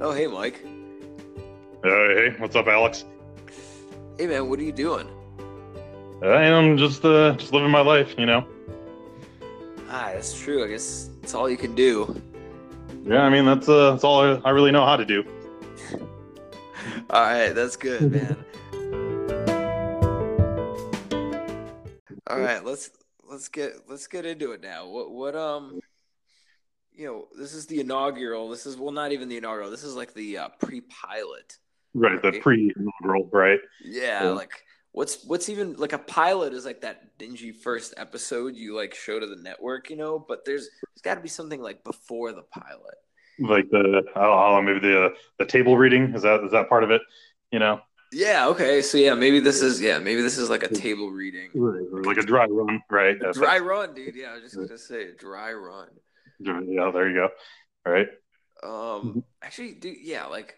Oh, hey, Mike. Uh, hey, what's up, Alex? Hey, man, what are you doing? I am just uh, just living my life, you know. Ah, that's true. I guess that's all you can do. Yeah, I mean that's uh, that's all I, I really know how to do. All right, that's good, man. All right, let's let's get let's get into it now. What what um you know, this is the inaugural. This is well not even the inaugural. This is like the uh, pre-pilot. Right, the pre-inaugural, right? Yeah, Yeah. like what's what's even like a pilot is like that dingy first episode you like show to the network, you know, but there's there's got to be something like before the pilot. Like the I don't know, maybe the uh, the table reading is that is that part of it? You know, Yeah, okay. So yeah, maybe this is yeah, maybe this is like a table reading. right, like a dry run, right? A dry run, dude. Yeah, I was just gonna say a dry run. Yeah, there you go. Right. Um, actually, dude, yeah, like,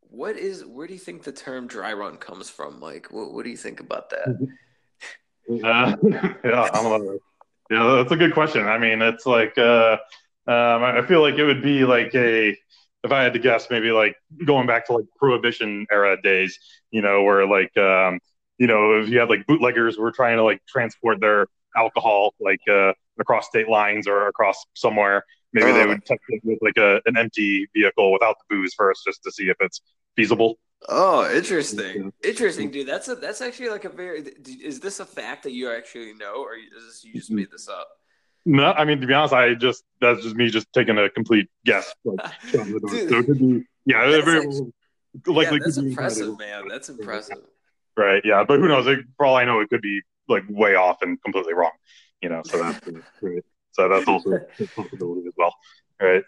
what is? Where do you think the term dry run comes from? Like, what, what do you think about that? Uh, yeah, I don't know. Yeah, that's a good question. I mean, it's like uh, um, I feel like it would be like a if I had to guess, maybe like going back to like Prohibition era days, you know, where like um, you know, if you had like bootleggers were trying to like transport their alcohol like uh, across state lines or across somewhere, maybe they Uh. would test it with like a an empty vehicle without the booze first, just to see if it's feasible. Oh, interesting, interesting, dude. That's a that's actually like a very. Is this a fact that you actually know, or is this you just made this up? No, I mean to be honest, I just that's just me just taking a complete guess. Like, shot in the dark. Dude, so it could be, yeah, that's very actually- likely yeah, that's impressive, man. That's impressive. right? Yeah, but who knows? Like, for all I know, it could be like way off and completely wrong. You know, so that's right. So that's also a possibility as well, right?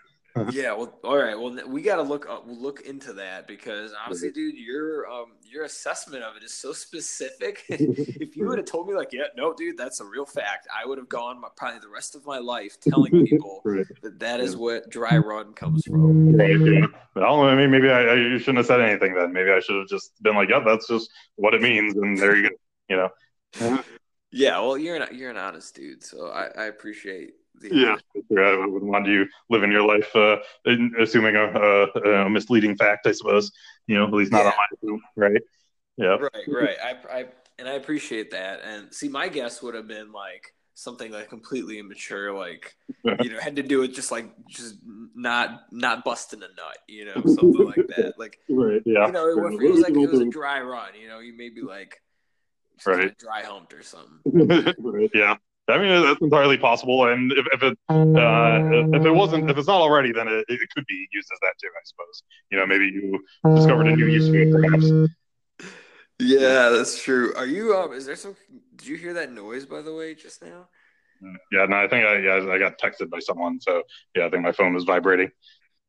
yeah well all right well we got to look up we'll look into that because honestly dude your um your assessment of it is so specific if you would have told me like yeah no dude that's a real fact i would have gone my, probably the rest of my life telling people Right. that that is what dry run comes from Right. Yeah. Well, I mean, maybe I, I shouldn't have said anything then. Maybe I should have just been like, yeah, that's just what it means," and there you go. You know. yeah well you're an you're an honest dude so i i appreciate the Yeah, I wouldn't want you living your life uh, in- assuming a, a, a misleading fact. I suppose you know, at least not on my right? Yeah. right right I, I and i appreciate that and see my guess would have been like something like completely immature like you know had to do with just like just not not busting a nut you know something like that like Right. Yeah. you know if it was like it was a dry run you know you maybe like Right. kinda dry humped or something right, yeah. I mean, that's entirely possible. And if, if it uh, if it wasn't, if it's not already, then it, it could be used as that too. I suppose. You know, maybe you discovered a new use for it, perhaps. yeah that's true are you um is there some did you hear that noise by the way just now Yeah. No, I think I yeah I got texted by someone, so yeah, I think my phone was vibrating.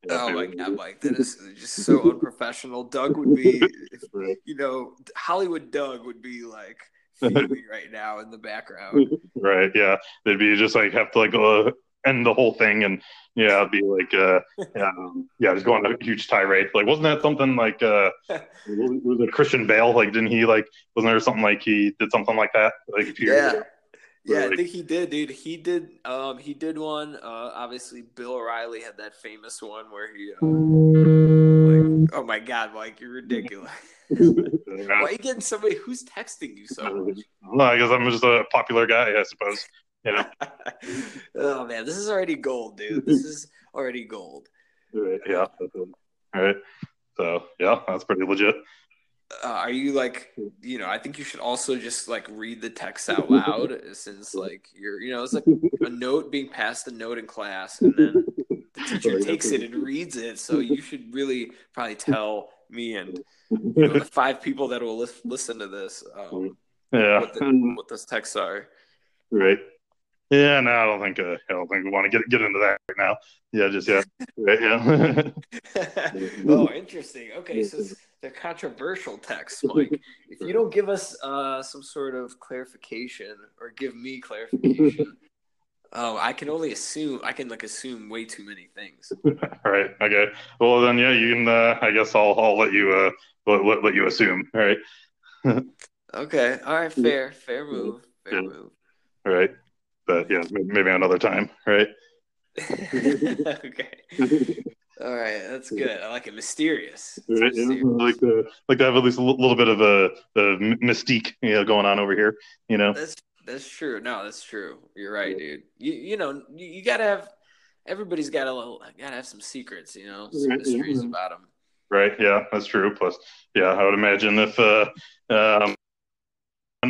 Oh my god mike that is just so unprofessional doug would be you know hollywood doug would be like right now in the background Right. Yeah. They'd be just like have to like uh, end the whole thing, and yeah, be like uh, yeah, um, yeah, just going on a huge tirade. Like, wasn't that something like uh, was it Christian Bale? Like, didn't he like? Wasn't there something like he did something like that? Like years Yeah. ago? Yeah, I think he did, dude. He did. Um, he did one. Uh, obviously, Bill O'Reilly had that famous one where he. Uh, like, oh my God, Mike, you're ridiculous. Why are you getting somebody who's texting you so much? Well, I guess I'm just a popular guy, I suppose. You know. oh man, this is already gold, dude. This is already gold. Right, yeah. All right. So yeah, that's pretty legit. Uh, are you like, you know? I think you should also just like read the text out loud, since like you're, you know, it's like a note being passed a note in class, and then the teacher takes it and reads it. So you should really probably tell me and you know, the five people that will lis- listen to this um, Yeah. what, the, what those texts are. Right. Yeah, no, I don't think uh, I don't think we want to get get into that right now. Yeah, just yeah, right, yeah. oh, interesting. Okay, so it's the controversial text, Mike. If you don't give us uh, some sort of clarification or give me clarification, oh, I can only assume. I can like assume way too many things. right. Okay. Well, then, yeah, you can. Uh, I guess I'll I'll let you uh let, let, let you assume. All right. Okay. All right. Fair. Fair move. Fair Yeah. move. All right. But yeah, maybe another time. Right. okay. All right, that's good. I like it. Mysterious. Right, yeah, like the like to have at least a little bit of a, a mystique, you know, going on over here. You know, that's that's true. No, that's true. You're right, dude. You you know you, you gotta have everybody's got a little gotta have some secrets. You know, some right, mysteries yeah. about them. Right. Yeah, that's true. Plus, yeah, I would imagine if uh, um,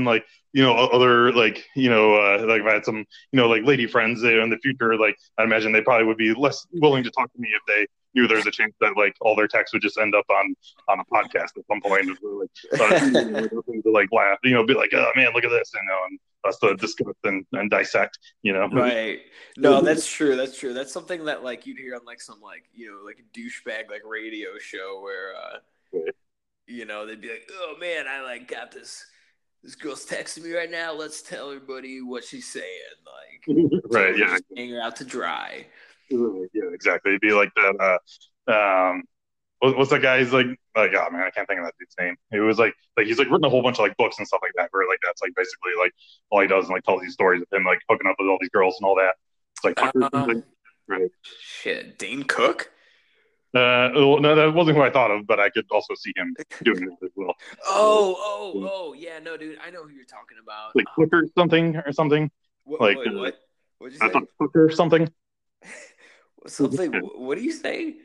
like you know other like you know uh, like if I had some you know like lady friends in the future, like I imagine they probably would be less willing to talk to me if they knew there's a chance that like all their texts would just end up on on a podcast at some point. Like, uh, to like laugh, you know, be like, oh man, look at this, you know, and us to discuss and, and dissect, you know. Right. No, that's true. That's true. That's something that like you'd hear on like some like you know like douchebag like radio show where uh right. you know they'd be like, oh man, I like got this this girl's texting me right now. Let's tell everybody what she's saying. Like, right? Yeah, hang her out to dry. Yeah, exactly. It'd be like that. Uh, um, what's that guy's like? Like, oh man, I can't think of that dude's name. It was like, like he's like written a whole bunch of like books and stuff like that. Where like that's like basically like all he does and like tells these stories of him like hooking up with all these girls and all that. It's like, um, right? Shit, Dane Cook. Uh, well, no, that wasn't who I thought of, but I could also see him doing it as well. Oh, oh, oh, yeah, no, dude, I know who you're talking about. Like um, something or something. What, like wait, uh, what? What'd you say? I thought Flicker something. something. what do you say?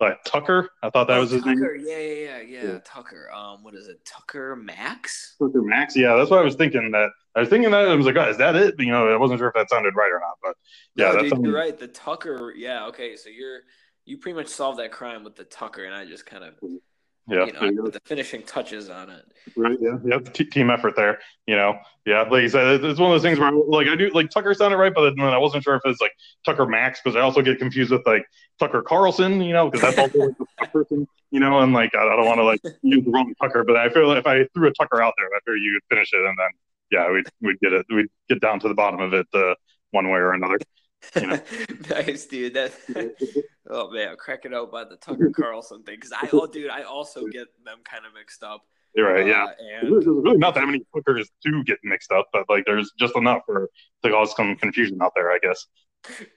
Like Tucker, I thought that oh, was his Tucker. name. Yeah, yeah, yeah, yeah, yeah, Tucker. Um, what is it? Tucker Max. Tucker Max. Yeah, that's what I was thinking. That I was thinking that I was like, oh, is that it? You know, I wasn't sure if that sounded right or not, but yeah, no, that's dude, you're right. The Tucker. Yeah. Okay. So you're you pretty much solved that crime with the Tucker, and I just kind of yeah, you know, the finishing touches on it. Right. Yeah. Yeah. T- team effort there. You know. Yeah. Like you said, it's one of those things where like I do like Tucker sounded right, but then I wasn't sure if it's like Tucker Max because I also get confused with like Tucker Carlson. You know, because that's also like a person. You know, and like I, I don't want to like use the wrong Tucker, but I feel like if I threw a Tucker out there, I figure you'd finish it, and then yeah, we'd we'd get it, we'd get down to the bottom of it uh, one way or another. You know? nice, dude. That oh man, I'm cracking out by the Tucker Carlson thing because I oh dude, I also get them kind of mixed up. You're right, yeah. Uh, and... There's really not that many Tuckers do get mixed up, but like there's just enough for to cause some confusion out there, I guess.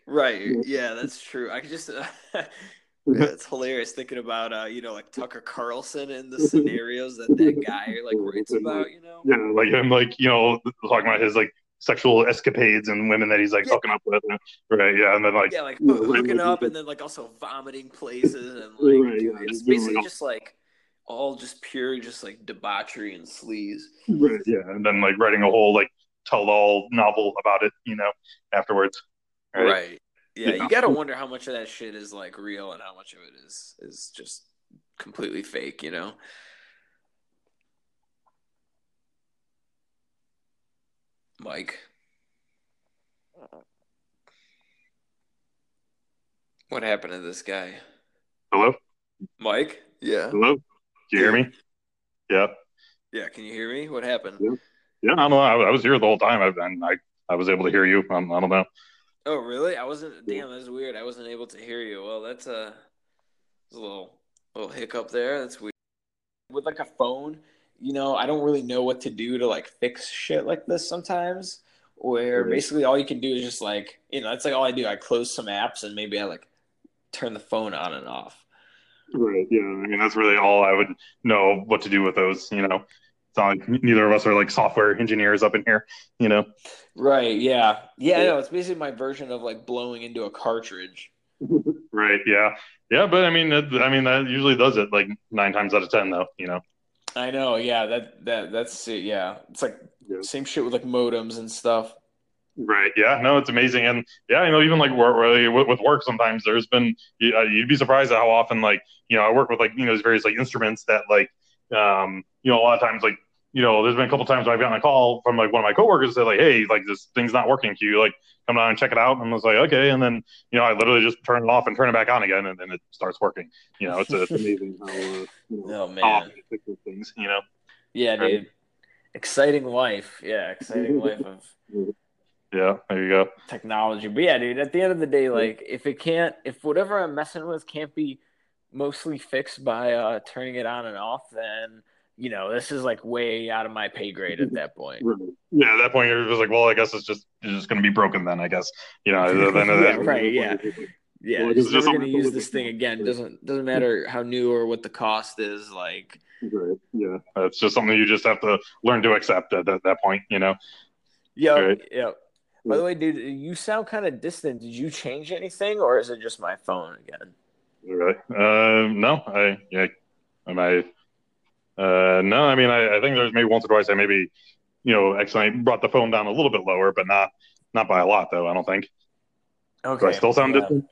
Right. Yeah, that's true. I could just. Uh, it's hilarious thinking about uh, you know, like Tucker Carlson and the scenarios that that guy like writes about. You know. Yeah, like him, like you know, talking about his like sexual escapades and women that he's like yeah. hooking up with, right? Yeah, and then like yeah, like hooking up and then like also vomiting places and like right, yeah, it's basically just like all just pure just like debauchery and sleaze. Right. Yeah, and then like writing a whole like tell-all novel about it, you know, afterwards. Right. right. Yeah, you gotta wonder how much of that shit is like real and how much of it is is just completely fake, you know. Mike. What happened to this guy? Hello? Mike? Yeah. Hello? Can you hear me? Yeah. Yeah, can you hear me? What happened? Yeah, yeah I don't know. I, I was here the whole time, I, and I, I was able to hear you. Um, I don't know. Oh, really? I wasn't. Damn, that's weird. I wasn't able to hear you. Well, that's a, a little little hiccup there. That's weird. With like a phone, you know, I don't really know what to do to like fix shit like this sometimes. Where mm-hmm. basically all you can do is just like, you know, that's like all I do. I close some apps and maybe I like turn the phone on and off. Right. Yeah. I mean, that's really all I would know what to do with those. You know, it's not like neither of us are like software engineers up in here. You know. Right. Yeah. Yeah. No, it's basically my version of like blowing into a cartridge. right. Yeah. Yeah. But I mean, it, I mean that usually does it like nine times out of ten, though. You know. I know, yeah. That that that's it. Yeah, it's like yeah. same shit with like modems and stuff. Right. Yeah. No, it's amazing, and yeah, you know, even like with, with work, sometimes there's been uh, you'd be surprised at how often like you know I work with like you know these various like instruments that like um you know a lot of times like you know, there's been a couple times where I've gotten a call from like one of my coworkers that like, hey, like this thing's not working. Can you like come down and check it out? And I was like, okay. And then, you know, I literally just turn it off and turn it back on again, and then it starts working. You know, it's, it's amazing how, uh, you know, oh, man. things, you know? Yeah, dude. Exciting life. Yeah, exciting life of. Yeah, there you go. Technology. But yeah, dude, at the end of the day, like, if it can't, if whatever I'm messing with can't be mostly fixed by uh, turning it on and off, then you know, this is like way out of my pay grade at that point. Yeah, at that point you're just like, well, I guess it's just it's just going to be broken then. I guess you know. Yeah, right. Yeah. Yeah, Well, just just never gonna use this thing again. Doesn't doesn't matter how new or what the cost is. Like, Right. Yeah. It's just something you just have to learn to accept at that, that point, you know? yeah, Right. yeah. By the way, dude, you sound kind of distant. Did you change anything, or is it just my phone again? Really? Uh, no, I, yeah, am I, uh, no, I mean, I, I think there's maybe once or twice I maybe, you know, accidentally brought the phone down a little bit lower, but not, not by a lot though, I don't think. Okay. Do I still sound yeah. distant?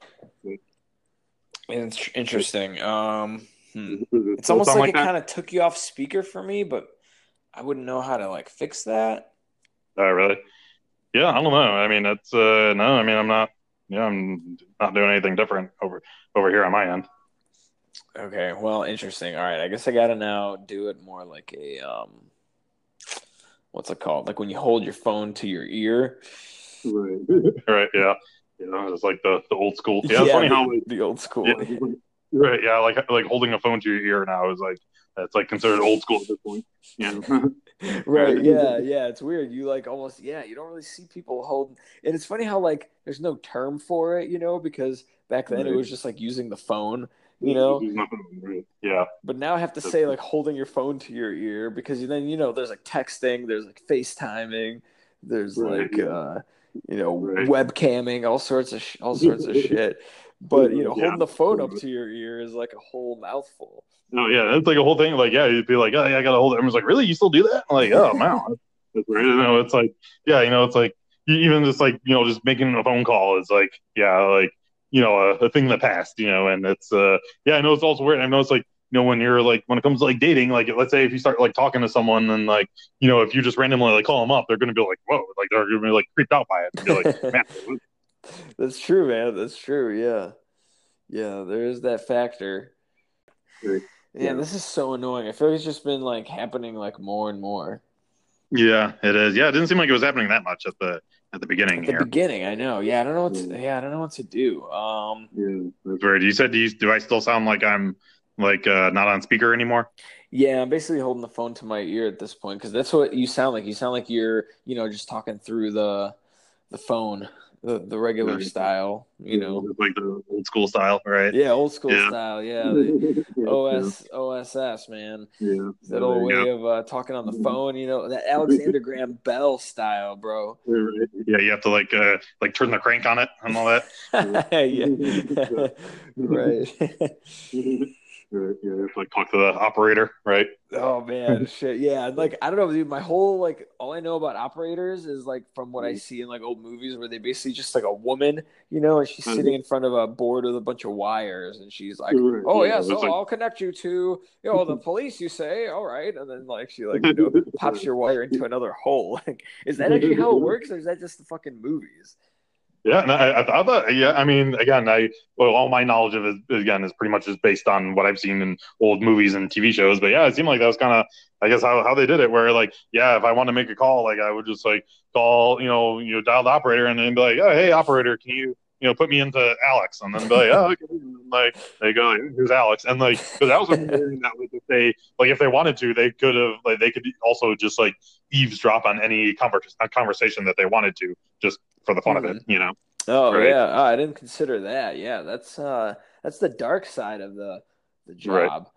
It's interesting. Um, hmm. It's almost sound like, it kind of took you off speaker for me, but I wouldn't know how to like fix that. Oh, really? Yeah, I don't know. I mean, it's, uh, no, I mean, I'm not, yeah, I'm not doing anything different over, over here on my end. Okay, well, interesting. All right, I guess I gotta now do it more like a um, what's it called? Like when you hold your phone to your ear. Right. right. Yeah. You know, it's like the, the old school. Yeah. It's funny the, how, like, the old school. yeah, right. Yeah. Like, like holding a phone to your ear now is like, that's like considered old school at this point. Yeah. right yeah yeah it's weird you like almost yeah you don't really see people holding and it's funny how like there's no term for it you know because back then it was just like using the phone you know Yeah. but now i have to say like holding your phone to your ear because then you know there's like texting there's like facetiming there's Right, like uh you know Right. webcamming all sorts of sh- all sorts of shit but you know Yeah. holding the phone up to your ear is like a whole mouthful No, yeah, it's like a whole thing. Like, yeah, you'd be like, oh, yeah, I gotta hold it. Everyone's like, really? You still do that? I'm like, oh, wow. That's weird. You know, it's like, yeah, you know, it's like even just like you know, just making a phone call is like, yeah, like you know, a, a thing the past. You know, and it's uh, yeah, I know it's also weird. I know it's like you know when you're like when it comes to like dating, like let's say if you start like talking to someone and like you know if you just randomly like call them up, they're gonna be like, whoa, like they're gonna be like creeped out by it. Like, That's true, man. That's true. Yeah. Yeah, there is that factor. Yeah, Yeah. this is so annoying. I feel like it's just been like happening like more and more. yeah, it is. Yeah, it didn't seem like it was happening that much at the at the beginning At the here. beginning, I know. Yeah, I don't know what to, Yeah. yeah, I don't know what to do. Um Yeah, that's weird. You said, do, you, do I still sound like I'm like uh, not on speaker anymore? yeah, I'm basically holding the phone to my ear at this point because that's what you sound like. You sound like you're, you know, just talking through the the phone, the the regular Right. style, you know. Like the old school style, right? Yeah, old school Yeah. style. Yeah, the OS OSS, man. Yeah, That old way of uh, talking on the phone, you know, that Alexander Graham Bell style, bro. Yeah, you have to like uh like turn the crank on it and all that. yeah. right. You have to like talk to the operator, right? oh man, shit. Yeah, like I don't know, dude. My whole like all I know about operators is like from what I mm-hmm. see in like old movies where they basically just like a woman, you know, and she's sitting mm-hmm. in front of a board with a bunch of wires, and she's like, "Oh yeah, yeah, so like- I'll connect you to you know the police." You say, "All right," and then like she like you know pops your wire into another hole. Like, is that actually how it works, or is that just the fucking movies? Yeah, and I, I thought. Yeah, I mean, again, I well, all my knowledge of it again is pretty much just based on what I've seen in old movies and TV shows. But yeah, it seemed like that was kind of, I guess, how, how they did it. Where like, yeah, if I want to make a call, like I would just like call, you know, you know, dial the operator and then be like, oh, hey, operator, can you, you know, put me into Alex, and then be like, oh, okay. Like they go, who's Alex? And like, because that was that like if they like if they wanted to, they could have like they could also just like eavesdrop on any convers- conversation that they wanted to, just for the fun of it, you know. Oh Right. yeah, oh, I didn't consider that. Yeah, that's uh that's the dark side of the the Right. job.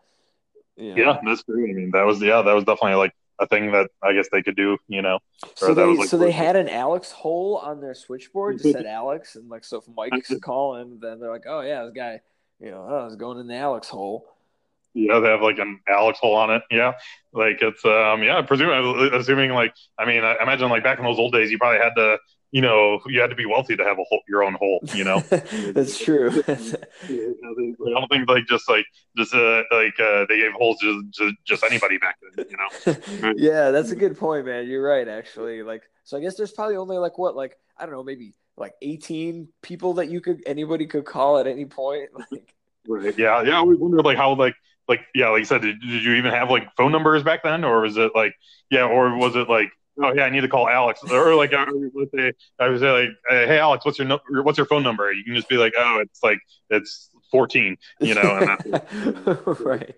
You know? Yeah, that's true. I mean, that was yeah, that was definitely like a thing that I guess they could do. You know, So they like, so they had an Alex hole on their switchboard just said Alex, and like so if Mike's calling, then they're like, oh yeah, this guy, you know, oh, is going in the Alex hole. yeah, they have like an Alex hole on it. Yeah, like it's um yeah, presuming assuming like I mean, I imagine like back in those old days, you probably had to you know you had to be wealthy to have a hole, your own hole. You know, that's true. I don't think like just like just uh, like uh, they gave holes to just, just anybody back then. You know, yeah, that's a good point, man. You're right, actually. Like, so I guess there's probably only like what, like I don't know, maybe like 18 people that you could anybody could call at any point. Like, right? Yeah, yeah. I always wondered like how like like yeah, like you said, did, did you even have like phone numbers back then, or was it like yeah, or was it like oh yeah, I need to call Alex, or like uh, let's say I was like hey Alex, what's your no- what's your phone number? You can just be like oh it's like it's 14, you know, right.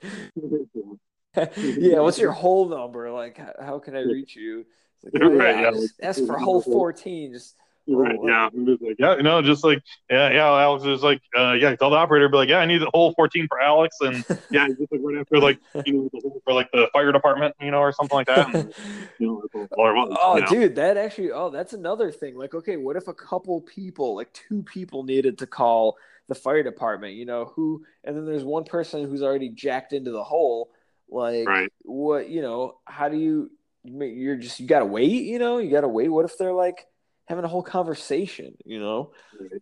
yeah, what's your whole number? Like, how, how can I reach you? Like, oh, Right, yeah, yeah. ask for whole 14. Just Right, yeah, like, yeah, you know, just like, yeah, yeah. Alex is like, uh, yeah, tell the operator, be like, yeah, I need the whole 14 for Alex, and yeah, just like right after, like, you know, for like the fire department, you know, or something like that. And, you know, was, oh, you know. dude, that actually, oh, that's another thing. Like, okay, what if a couple people, like two people, needed to call the fire department? You know, who, and then there's one person who's already jacked into the hole. Like, right. what, you know, how do you? You're just you gotta wait, you know. You gotta wait. What if they're like having a whole conversation, you know?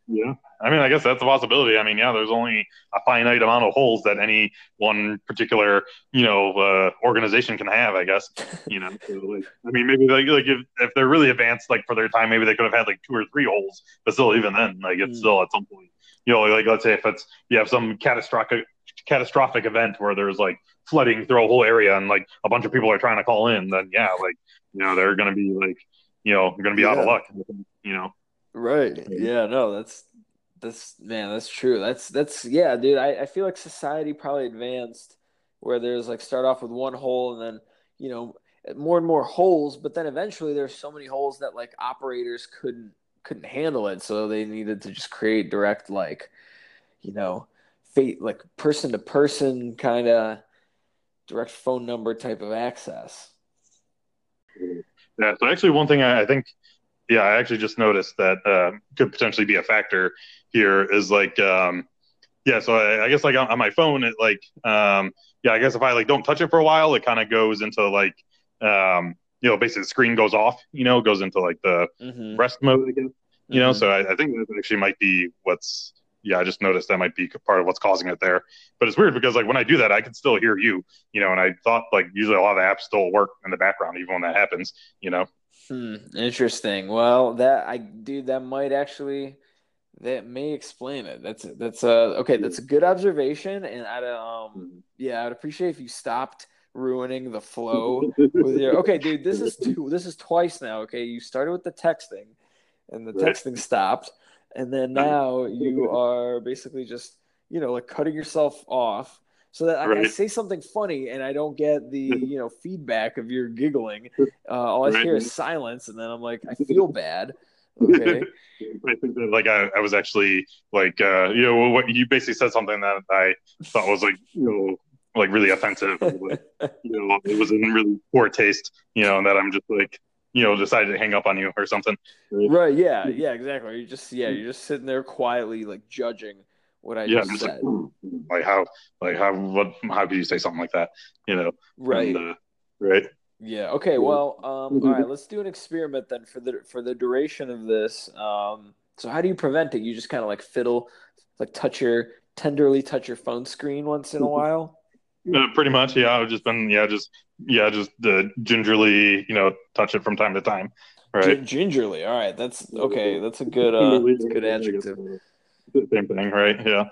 Yeah. I mean, I guess that's a possibility. I mean, yeah, there's only a finite amount of holes that any one particular, you know, uh, organization can have, I guess, you know? I mean, maybe like, like if, if they're really advanced, like for their time, maybe they could have had like two or three holes, but still, even then, like it's mm. still at some point, you know, like let's say if it's, you have some catastrophic, catastrophic event where there's like flooding through a whole area and like a bunch of people are trying to call in, then yeah, like, you know, they're going to be like, you know, you're going to be yeah. out of luck, you know. Right. Yeah, no, that's that's man, that's true. That's that's yeah, dude. I, I feel like society probably advanced where there's like start off with one hole and then, you know, more and more holes, but then eventually there's so many holes that like operators couldn't couldn't handle it, so they needed to just create direct like, you know, fate like person to person kind of direct phone number type of access. Mm-hmm. Yeah, so actually, one thing I, I think, yeah, I actually just noticed that uh, could potentially be a factor here is like, um, yeah, so I, I guess like on, on, my phone, it like, um, yeah, I guess if I like don't touch it for a while, it kind of goes into like, um, you know, basically the screen goes off, you know, goes into like the mm-hmm. rest mode again, you mm-hmm. know. So I, I think that actually might be what's yeah, I just noticed that might be part of what's causing it there. But it's weird because like when I do that, I can still hear you, you know, and I thought like usually a lot of the apps still work in the background even when that happens, you know. Hmm, interesting. Well, that I dude, that might actually that may explain it. That's that's uh okay. That's a good observation, and I'd um hmm. yeah, I'd appreciate if you stopped ruining the flow with your okay, dude. This is two. This is twice now. Okay, you started with the texting, and the texting stopped and then now you are basically just you know like cutting yourself off so that right. I, I, say something funny and I don't get the you know feedback of your giggling. Uh, all I right. hear is silence, and then I'm like, I feel bad. Okay. I think that like I, I was actually like uh, you know what you basically said something that I thought was like you know like really offensive. like, you know, it was in really poor taste. You know, and that I'm just like you know decided to hang up on you or something. Right yeah yeah exactly. You just yeah you're just sitting there quietly like judging what i yeah, just said like, like, how like how what how could you say something like that you know? Right. And, uh, right. Yeah okay well um all right let's do an experiment then for the for the duration of this. Um so how do you prevent it? You just kind of like fiddle like touch your tenderly touch your phone screen once in a while? Uh, pretty much, yeah. I've just been, yeah, just, yeah, just uh, gingerly, you know, touch it from time to time. Right. G- gingerly. All right. That's okay. That's a good, uh, that's a good adjective. Same thing, right? Yeah.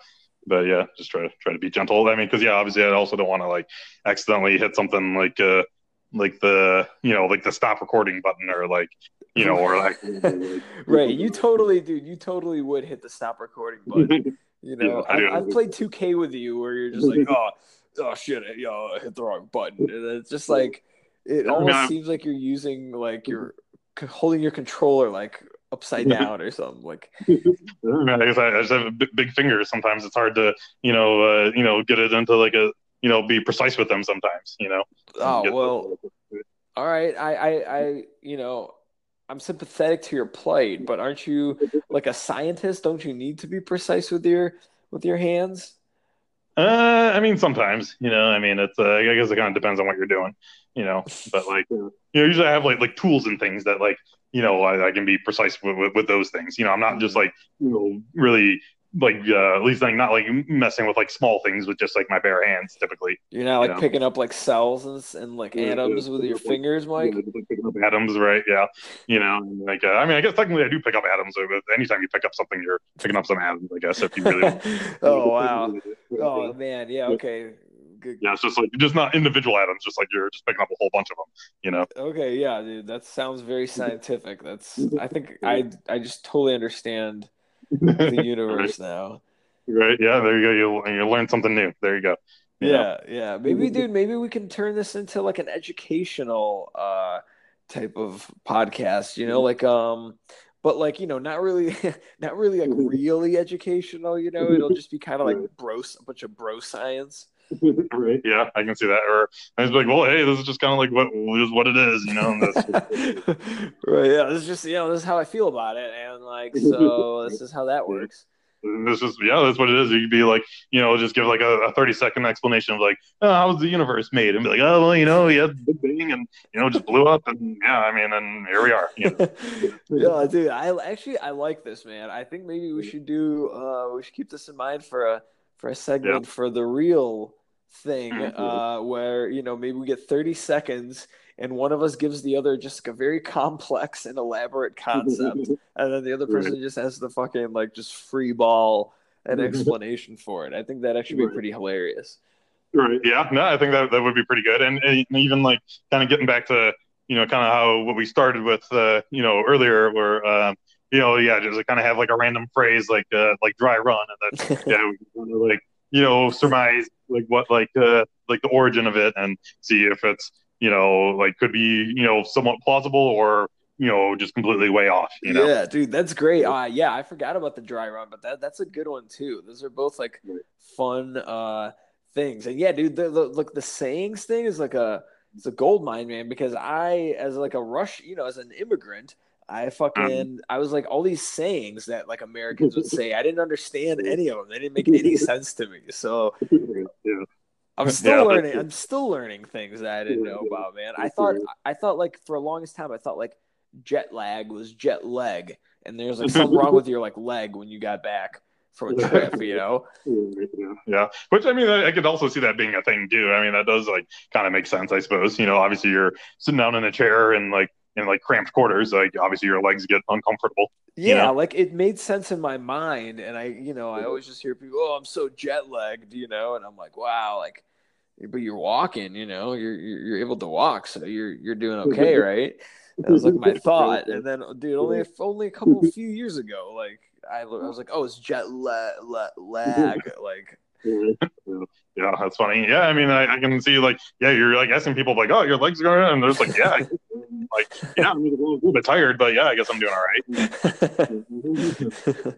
But yeah, just try to try to be gentle. I mean, because yeah, obviously, I also don't want to like accidentally hit something like, uh, like the, you know, like the stop recording button or like, you know, or like. right. You totally, dude. You totally would hit the stop recording button. You know, yeah, I, have played 2K with you where you're just like, oh oh shit, yo, I hit the wrong button. And it's just like it almost seems like you're using like you're holding your controller like upside down or something like. I guess I, just have big fingers. Sometimes it's hard to you know uh, you know get it into like a you know be precise with them. Sometimes you know. Oh well. All right, I, I, I, you know, I'm sympathetic to your plight, but aren't you like a scientist? Don't you need to be precise with your with your hands? Uh, I mean, sometimes, you know, I mean, it's, uh, I guess it kind of depends on what you're doing, you know, but like, you know, usually I have like, like tools and things that like, you know, I, I can be precise with, with, with, those things. You know, I'm not just like, you know, really like uh, at least like not like messing with like small things with just like my bare hands typically. You're not like you know? picking up like cells and, and like yeah, atoms with your fingers, Mike. Yeah, like picking up atoms, right? Yeah, you know, like uh, I mean, I guess technically I do pick up atoms. But anytime you pick up something, you're picking up some atoms. I guess if you really. oh wow! oh man, yeah, okay. Good. Yeah, it's just like just not individual atoms, just like you're just picking up a whole bunch of them, you know. Okay, yeah, dude, that sounds very scientific. That's I think I I just totally understand the universe right. now. Right. Yeah. There you go. You you learn something new. There you go. You yeah. Know? Yeah. Maybe, dude. Maybe we can turn this into like an educational uh type of podcast. You know, like um, but like you know, not really, not really like really educational. You know, it'll just be kind of like bro, a bunch of bro science. right. Yeah, I can see that. Or I was like, well, hey, this is just kind of like what is what it is, you know. right. Yeah. This is just you know this is how I feel about it, and like so this is how that works. This is yeah, that's what it is. You could be like, you know, just give like a, a thirty second explanation of like, oh, how was the universe made, and be like, oh, well, you know, yeah, had Big Bang, and you know, just blew up, and yeah, I mean, and here we are. You know? yeah, dude, I actually I like this, man. I think maybe we should do, uh, we should keep this in mind for a for a segment yeah. for the real thing, mm-hmm. uh, where you know maybe we get thirty seconds and one of us gives the other just like a very complex and elaborate concept, and then the other person right. just has the fucking like just free ball an explanation for it. I think that actually be pretty hilarious. Right. Yeah. No, I think that that would be pretty good, and, and even like kind of getting back to you know kind of how what we started with uh, you know earlier, where um, you know yeah just kind of have like a random phrase like uh, like dry run, and then yeah we kind of like you know surmise like what like uh like the origin of it and see if it's you know, like could be, you know, somewhat plausible or, you know, just completely way off. You know? Yeah, dude, that's great. Uh, yeah, I forgot about the dry run, but that that's a good one too. Those are both like fun uh things. And yeah, dude, the, the look the sayings thing is like a it's a gold mine, man, because I as like a rush, you know, as an immigrant, I fucking um, I was like all these sayings that like Americans would say. I didn't understand any of them. They didn't make any sense to me. So yeah. I'm still yeah, learning. I'm still learning things that I didn't know about, man. I thought I thought like for the longest time I thought like jet lag was jet leg, and there's like something wrong with your like leg when you got back from a trip, you know? Yeah, which I mean, I, I could also see that being a thing too. I mean, that does like kind of make sense, I suppose. You know, obviously you're sitting down in a chair and like in like cramped quarters, like obviously your legs get uncomfortable. Yeah, know? like it made sense in my mind, and I, you know, I always just hear people, "Oh, I'm so jet lagged," you know, and I'm like, "Wow, like." but you're walking, you know, you're you're able to walk, so you're you're doing okay, right? That was like my thought, and then, dude, only only a couple few years ago, like I, I was like, oh, it's jet la, la, lag, like. Yeah, that's funny. Yeah, I mean, I, I, can see like, yeah, you're like asking people like, oh, your legs are going, and there's like, yeah, like, yeah, I'm a little bit tired, but yeah, I guess I'm doing all right.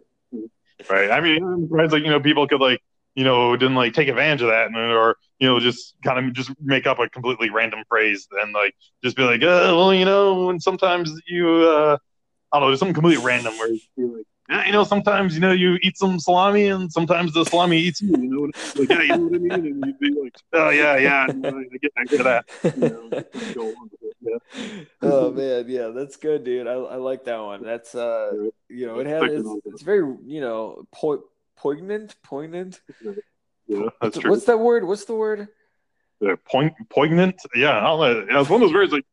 right. I mean, I'm surprised like you know people could like you know, didn't like take advantage of that, and or you know, just kind of just make up a completely random phrase and like just be like, uh, well, you know, and sometimes you, uh, I don't know, something completely random where you feel like, yeah, you know, sometimes you know you eat some salami and sometimes the salami eats you. You know, like yeah, you know what I mean? And you'd be like, oh yeah, yeah, I get, I get that. You know. Oh man, yeah, that's good, dude. I, I like that one. That's uh, you know, it has it's, it's very you know po- poignant, poignant. Yeah, that's true. What's that word? What's the word? Yeah, point, poignant. Yeah, I'll, yeah, it's one of those words like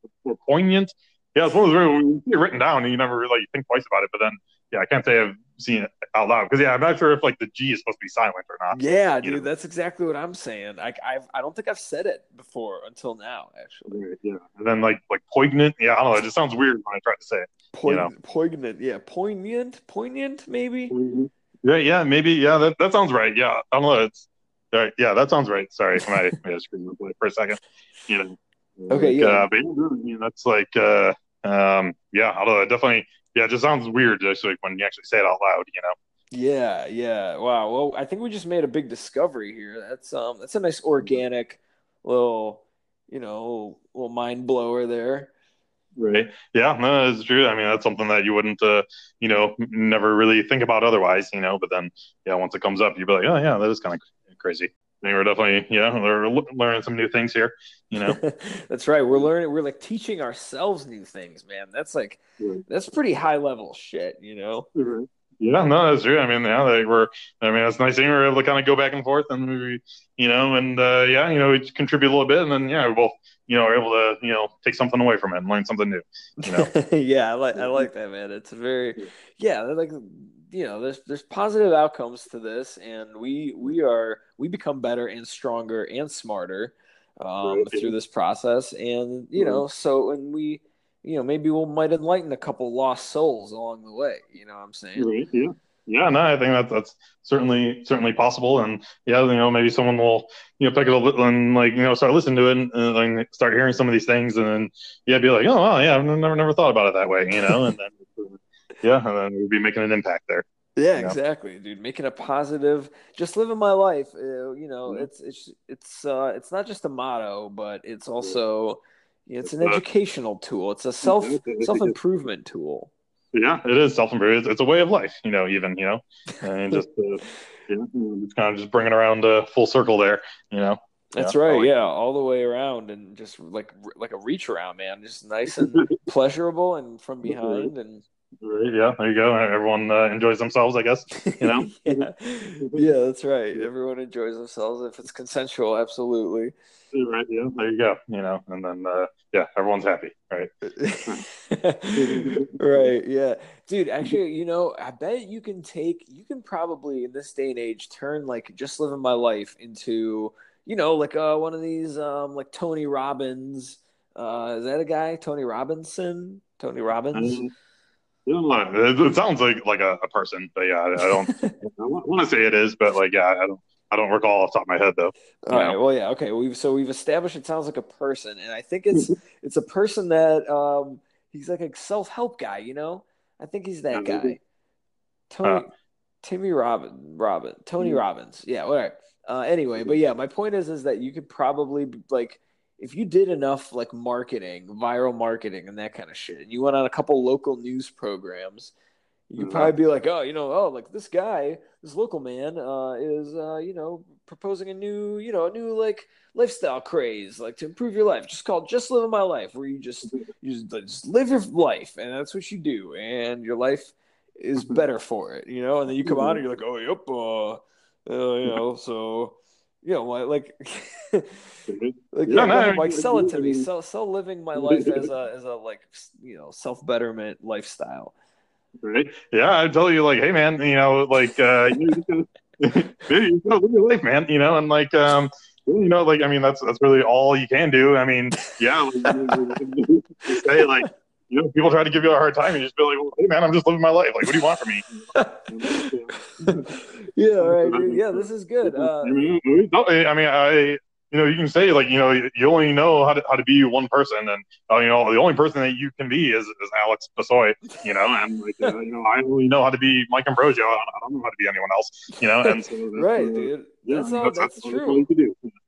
poignant. Yeah, it's one of those words when you see it written down and you never really think twice about it. But then, yeah, I can't say I've seen it out loud because yeah, I'm not sure if like the G is supposed to be silent or not. Yeah, dude, know? that's exactly what I'm saying. I I've, I don't think I've said it before until now, actually. Yeah, and then like like poignant. Yeah, I don't know. It just sounds weird when I try to say it. Poig- you know? Poignant. Yeah, poignant. Poignant, maybe. Mm-hmm. Yeah, yeah, maybe. Yeah, that, that sounds right. Yeah, I don't know. It's right. Yeah, that sounds right. Sorry, I might screen for a second. You know. Okay. Like, yeah. Uh, but yeah, that's like, uh, um, yeah, I don't know. Definitely. Yeah, it just sounds weird, just like when you actually say it out loud. You know. Yeah, yeah. Wow. Well, I think we just made a big discovery here. That's um, that's a nice organic little, you know, little mind blower there. Right. Yeah, no, it's true. I mean, that's something that you wouldn't, uh, you know, never really think about otherwise, you know. But then, yeah, once it comes up, you'd be like, oh, yeah, that is kind of crazy. I we're definitely, yeah, we're learning some new things here, you know. that's right. We're learning. We're like teaching ourselves new things, man. That's like, that's pretty high level shit, you know. Right. Yeah, no, that's true. I mean, yeah, they were. I mean, it's nice thing we're able to kind of go back and forth, and we, you know, and uh, yeah, you know, we contribute a little bit, and then yeah, we both, you know, are able to, you know, take something away from it and learn something new. You know. yeah, I like I like that, man. It's very, yeah, like you know, there's there's positive outcomes to this, and we we are we become better and stronger and smarter um, right. through this process, and you know, so when we you know, maybe we might enlighten a couple lost souls along the way. You know what I'm saying? Right, yeah. Yeah, no, I think that's that's certainly certainly possible, and yeah, you know, maybe someone will you know pick it up and like you know start listening to it and, and start hearing some of these things, and then yeah, be like, oh, wow, yeah, I've never never thought about it that way, you know, and then yeah, and then we'd be making an impact there. Yeah, you know? exactly, dude. Making a positive, just living my life. Uh, you know, mm-hmm. it's it's it's uh, it's not just a motto, but it's also it's an educational tool. It's a self self improvement tool. Yeah, it is self improvement. It's a way of life. You know, even you know, and just uh, yeah, it's kind of just bringing around a full circle there. You know. That's yeah, right. yeah, all the way around and just like like a reach around, man. Just nice and pleasurable and from behind and Right, yeah, there you go. Everyone uh, enjoys themselves, I guess. You know. yeah. yeah, that's right. Everyone enjoys themselves if it's consensual. Absolutely. Right. Yeah. There you go. You know, and then uh, yeah, everyone's happy. Right. right. Yeah, dude. Actually, you know, I bet you can take. You can probably in this day and age turn like just living my life into you know like uh, one of these um, like Tony Robbins. Uh, is that a guy? Tony Robinson? Tony Robbins? Um, it, sounds like like a, a, person, but yeah, I, don't. I want to say it is, but like, yeah, I don't. I don't recall off the top of my head though. All right. Well, yeah. Okay. We've so we've established it sounds like a person, and I think it's it's a person that um he's like a self help guy. You know, I think he's that yeah, guy. Tony, uh, Timmy Robin, Robin, Tony mm-hmm. Robbins. Yeah. All right. Uh, anyway, but yeah, my point is is that you could probably like if you did enough like marketing, viral marketing, and that kind of shit, and you went on a couple local news programs, you could mm-hmm. probably be like, oh, you know, oh, like this guy, this local man, uh, is uh, you know, proposing a new, you know, a new like lifestyle craze, like to improve your life, just called "Just Living My Life," where you just you just, just live your life, and that's what you do, and your life is mm-hmm. better for it, you know. And then you come on and you're like, oh, yep, uh, uh you know, so you know, like, like yeah, no, like sell it to me. Sell, sell living my life as a, as a like, you know, self betterment lifestyle. Right. Yeah, I tell you, like, hey, man, you know, like, uh, you you know, live your life, man. You know, and like, um, you know, like, I mean, that's that's really all you can do. I mean, yeah, say like you know, people try to give you a hard time, and you just be like, well, "Hey, man, I'm just living my life. Like, what do you want from me?" yeah, right. Yeah, this is good. Uh, I mean, I, you know, you can say like, you know, you only know how to how to be one person, and uh, you know, the only person that you can be is, is Alex Basoy, you know, and like, uh, you know, I only know how to be Mike Ambrosio. I don't know how to be anyone else, you know, and so right, dude. Yeah, that's, all, that's, that's, that's true.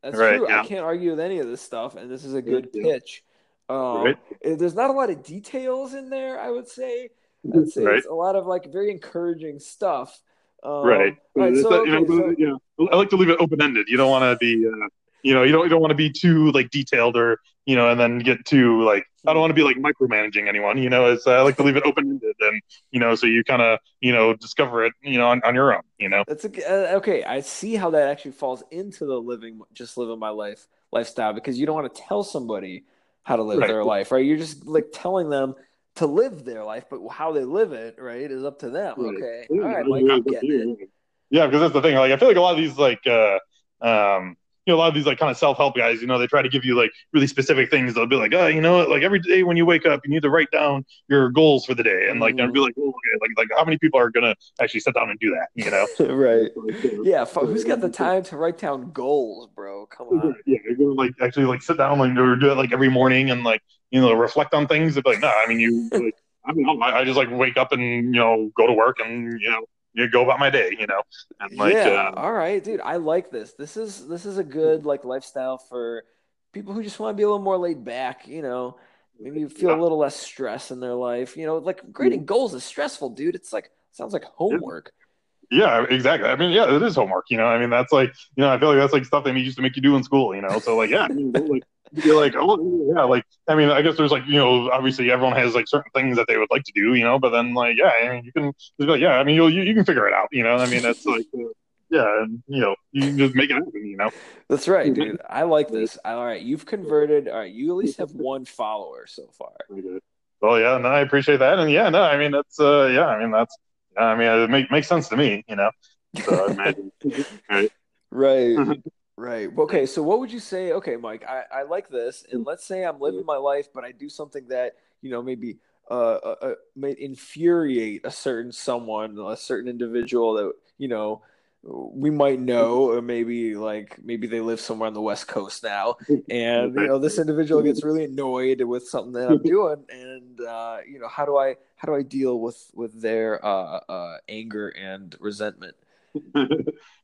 That's right, true. Yeah. I can't argue with any of this stuff, and this is a good yeah. pitch. Um, right. There's not a lot of details in there, I would say. I'd say right. it's a lot of like very encouraging stuff. Um, right. right so, okay, you know, so, yeah, I like to leave it open ended. You don't want to be, uh, you know, you don't you don't want to be too like detailed or you know, and then get too like I don't want to be like micromanaging anyone. You know, it's uh, I like to leave it open ended and you know, so you kind of you know discover it you know on, on your own. You know. That's a, uh, okay. I see how that actually falls into the living just living my life lifestyle because you don't want to tell somebody how to live right. their life, right? You're just like telling them to live their life, but how they live it, right, is up to them. Right. Okay, yeah. all right, Mike, I'm getting it. Yeah, because that's the thing. Like, I feel like a lot of these like uh, um, you know, a lot of these like kind of self help guys, you know, they try to give you like really specific things. They'll be like, oh, you know, like every day when you wake up, you need to write down your goals for the day, and like, mm-hmm. and be like, oh, okay, like, like how many people are gonna actually sit down and do that, you know? right. yeah. Who's got the time to write down goals, bro? Come on. Yeah, you're gonna like actually like sit down and like, do it like every morning and like you know reflect on things. They're like, no, I mean you. Like, I mean, I just like wake up and you know go to work and you know you go about my day, you know. And like, yeah, uh, all right, dude, I like this. This is this is a good like lifestyle for people who just want to be a little more laid back, you know. Maybe feel yeah. a little less stress in their life. You know, like grading goals is stressful, dude. It's like sounds like homework. Yeah, exactly. I mean, yeah, it is homework. You know, I mean, that's like, you know, I feel like that's like stuff they used to make you do in school. You know, so like, yeah, I mean, like, you're like, oh yeah, like I mean, I guess there's like you know, obviously everyone has like certain things that they would like to do, you know, but then like yeah, I mean, you can like yeah, I mean, you'll, you you can figure it out, you know. I mean, that's like. Uh, yeah, and you know, you can just make it happen, you know. That's right, dude. I like this. All right, you've converted. All right, you at least have one follower so far. Well, yeah, no, I appreciate that, and yeah, no, I mean, that's uh, yeah, I mean, that's, I mean, it make, makes sense to me, you know. So I imagine, right? Right. Right. Okay. So, what would you say? Okay, Mike, I, I like this, and let's say I'm living my life, but I do something that you know maybe uh, uh, uh may infuriate a certain someone, a certain individual that you know we might know, or maybe like maybe they live somewhere on the West Coast now, and you know this individual gets really annoyed with something that I'm doing, and uh, you know how do I how do I deal with with their uh, uh, anger and resentment?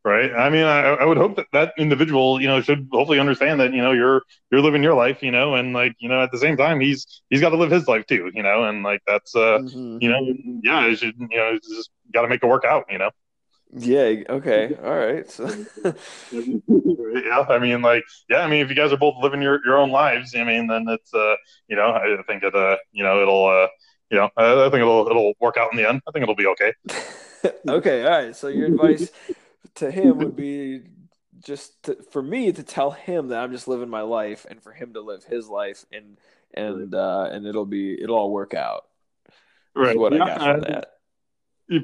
Right. I mean, I, I would hope that that individual, you know, should hopefully understand that you know you're you're living your life, you know, and like you know at the same time he's he's got to live his life too, you know, and like that's uh mm-hmm. you know yeah, it should you know just got to make it work out, you know. Yeah. Okay. All right. So. yeah. I mean, like, yeah. I mean, if you guys are both living your, your own lives, I mean, then it's, uh, you know, I think it, uh, you know, it'll, uh, you know, I, I think it'll, it'll work out in the end. I think it'll be okay. okay. All right. So your advice to him would be just to, for me to tell him that I'm just living my life, and for him to live his life, and and uh, and it'll be it'll all work out. Right. what yeah, I got from that.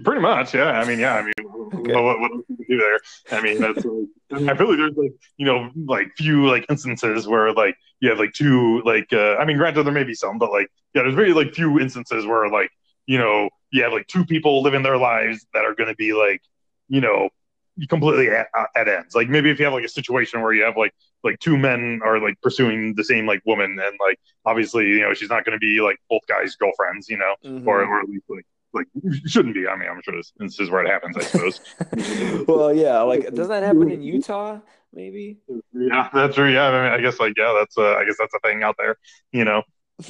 Pretty much, yeah. I mean, yeah. I mean, okay. what, what else you do there? I mean, that's like, I feel like there's like you know like few like instances where like you have like two like uh, I mean, granted there may be some, but like yeah, there's very like few instances where like you know you have like two people living their lives that are going to be like you know completely at, at ends. Like maybe if you have like a situation where you have like like two men are like pursuing the same like woman and like obviously you know she's not going to be like both guys girlfriends, you know, mm-hmm. or or at least like like shouldn't be. I mean, I'm sure this, this is where it happens. I suppose. well, yeah. Like, does that happen in Utah? Maybe. Yeah, that's true. Yeah, I mean, I guess like yeah, that's uh, I guess that's a thing out there. You know,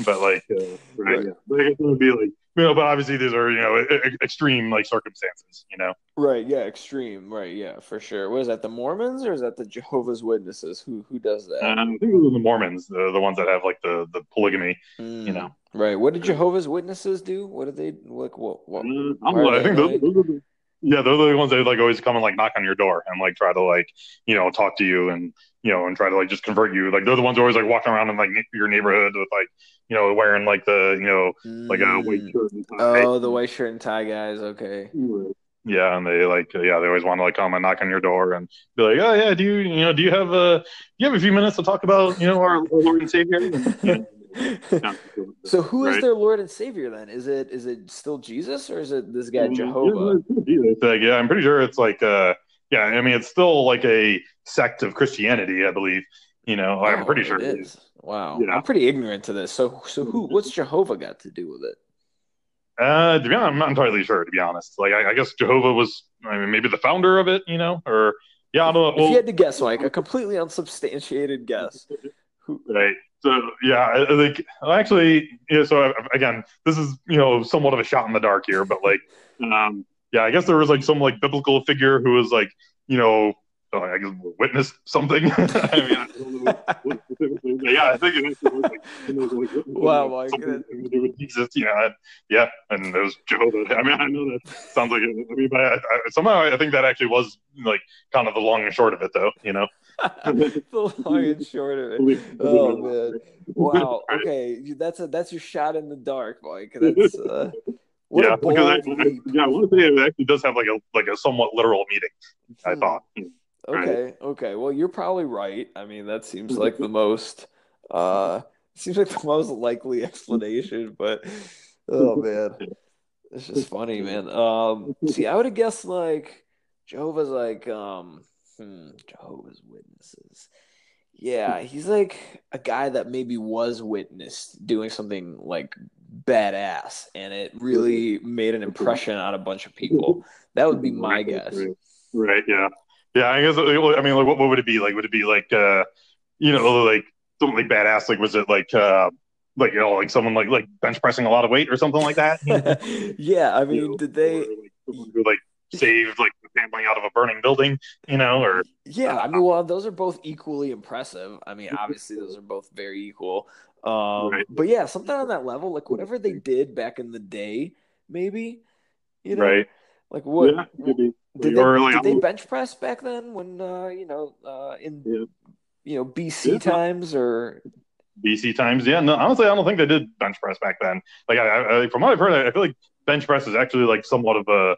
but like, uh, right, right. Yeah. But I guess it would be like you know, but obviously these are you know extreme like circumstances. You know. Right. Yeah. Extreme. Right. Yeah. For sure. Was that? The Mormons or is that the Jehovah's Witnesses? Who who does that? Um, I think those are the Mormons, the the ones that have like the the polygamy. Mm. You know. Right. What did Jehovah's Witnesses do? What did they like? What? what uh, I think those, those, are the, yeah, those are the ones that like always come and like knock on your door and like try to like you know talk to you and you know and try to like just convert you. Like they're the ones who always like walking around in like your neighborhood with like you know wearing like the you know like a white mm. shirt and tie. Oh, the white shirt and tie guys. Okay. Yeah, and they like yeah they always want to like come and knock on your door and be like oh yeah do you you know do you have a do you have a few minutes to talk about you know our Lord and Savior. You know, so who is right? their Lord and Savior then? Is it is it still Jesus or is it this guy mm, Jehovah? Yeah, yeah, I'm pretty sure it's like uh yeah, I mean it's still like a sect of Christianity, I believe. You know, oh, I'm pretty sure it is. Wow. I'm pretty ignorant to this. So so who what's Jehovah got to do with it? Uh, to be honest, I'm not entirely sure. To be honest, like I, I guess Jehovah was, I mean, maybe the founder of it, you know, or yeah, I don't know. Well, if you had to guess, like a completely unsubstantiated guess, right? So yeah, I think actually, yeah. So again, this is you know somewhat of a shot in the dark here, but like, um, yeah, I guess there was like some like biblical figure who was like you know uh, I guess witnessed something. I mean, yeah, I think it was like, like wow, my goodness. Jesus, yeah, and, yeah, and it was Jehovah. I mean, I know that sounds like it, I mean, but I, I, somehow I think that actually was like kind of the long and short of it, though. You know. the long and short of it. Oh man! Wow. Okay, that's a that's your shot in the dark, Mike. That's uh, what yeah, because I, I, yeah, I want to say it actually does have like a like a somewhat literal meaning. I hmm. thought. Okay. Right. Okay. Well, you're probably right. I mean, that seems like the most uh seems like the most likely explanation, but oh man. It's just funny, man. Um see, I would have guessed like Jehovah's like um hmm, Jehovah's Witnesses. Yeah, he's like a guy that maybe was witnessed doing something like badass and it really made an impression on a bunch of people. That would be my guess. Right, yeah. Yeah, I guess. I mean, like, what, what would it be like? Would it be like, uh, you know, like something like badass? Like, was it like, uh, like you know, like someone like like bench pressing a lot of weight or something like that? yeah, I mean, you know, did they? Like, who like saved like the family out of a burning building, you know, or yeah, I mean, well, those are both equally impressive. I mean, obviously, those are both very equal. Um, right. But yeah, something on that level, like whatever they did back in the day, maybe, you know, right? Like what? Yeah, did they, did they bench press back then when uh, you know uh, in yeah. you know BC yeah. times or BC times? Yeah, no, honestly, I don't think they did bench press back then. Like, I, I, from what I've heard, I feel like bench press is actually like somewhat of a,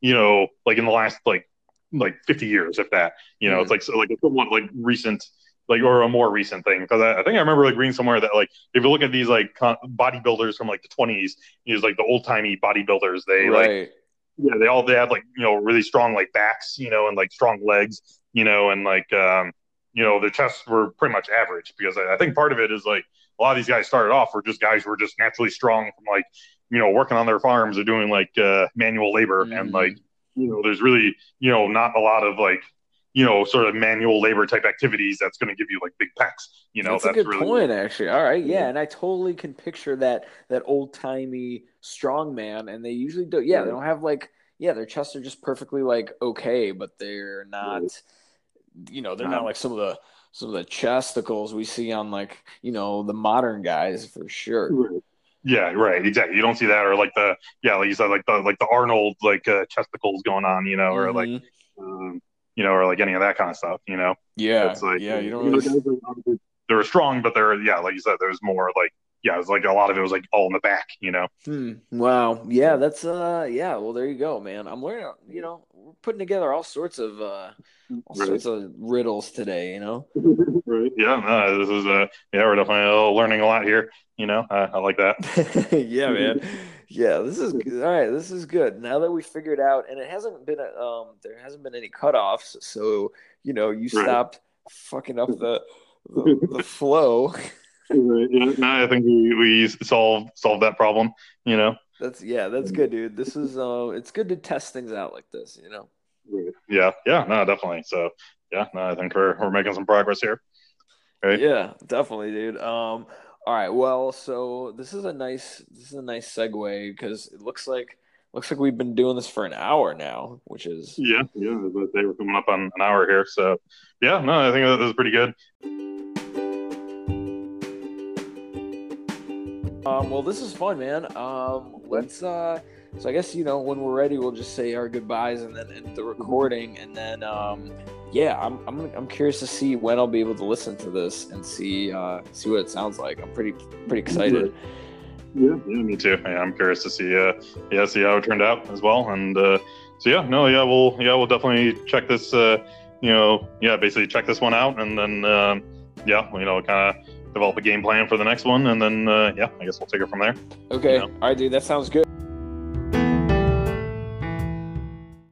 you know, like in the last like like 50 years, if that. You know, mm-hmm. it's like so, like a somewhat like recent like or a more recent thing because I, I, think I remember like reading somewhere that like if you look at these like con- bodybuilders from like the 20s, use like the old timey bodybuilders, they right. like yeah, they all they had like you know really strong like backs, you know, and like strong legs, you know, and like um, you know their chests were pretty much average because I, I think part of it is like a lot of these guys started off were just guys who were just naturally strong from like you know working on their farms or doing like uh, manual labor Mhm. and like you know there's really you know not a lot of like you know sort of manual labor type activities that's going to give you like big pecs you know that's, a good really point, actually. All right, yeah, and I totally can picture that that old timey strong man, and they usually do. Yeah, they don't have like yeah, their chests are just perfectly like okay, but they're not. You know, they're not like some of the some of the chesticles we see on like you know the modern guys for sure. Yeah, right, exactly. You don't see that, or like the yeah, like you said, like the like the Arnold like uh, chesticles going on, you know, or like Mhm. um, you know, or like any of that kind of stuff, you know. yeah, It's like yeah, you don't know, really. guys are they were strong, but they're yeah, like you said, there's more like yeah, it was like a lot of it was like all in the back, you know. Hmm. Wow. Yeah, that's uh yeah, well there you go, man. I'm learning, you know, we're putting together all sorts of uh all Right. sorts of riddles today, you know. right. Yeah, no, this is uh yeah, we're definitely uh, learning a lot here. You know, I, I like that. Yeah, man. Yeah, this is. All right, this is good. Now that we figured out and it hasn't been a, um there hasn't been any cutoffs, so you know, you Right. stopped fucking up the the, the flow. Yeah, no, I think we, we solved solved that problem. You know. That's yeah, that's good, dude. This is uh it's good to test things out like this, you know. Yeah, yeah, no, definitely. So yeah, no, I think we're we're making some progress here. Right. Yeah, definitely, dude. Um, all right. Well, so this is a nice this is a nice segue because it looks like looks like we've been doing this for an hour now, which is Yeah, yeah, but they were coming up on an hour here, so yeah, no, I think that was pretty good. um. Well, this is fun, man. Um, let's uh. So I guess you know when we're ready, we'll just say our goodbyes and then end the recording, and then um. Yeah, I'm, I'm I'm curious to see when I'll be able to listen to this and see uh see what it sounds like. I'm pretty pretty excited. Yeah, yeah, me too. Yeah, I'm curious to see, uh, yeah, see how it turned out as well. And uh, so yeah, no, yeah, we'll yeah, we'll definitely check this. Uh, you know, yeah, basically check this one out, and then um, yeah, you know, kind of develop a game plan for the next one, and then uh, yeah, I guess we'll take it from there. Okay. Yeah. All right, dude. That sounds good.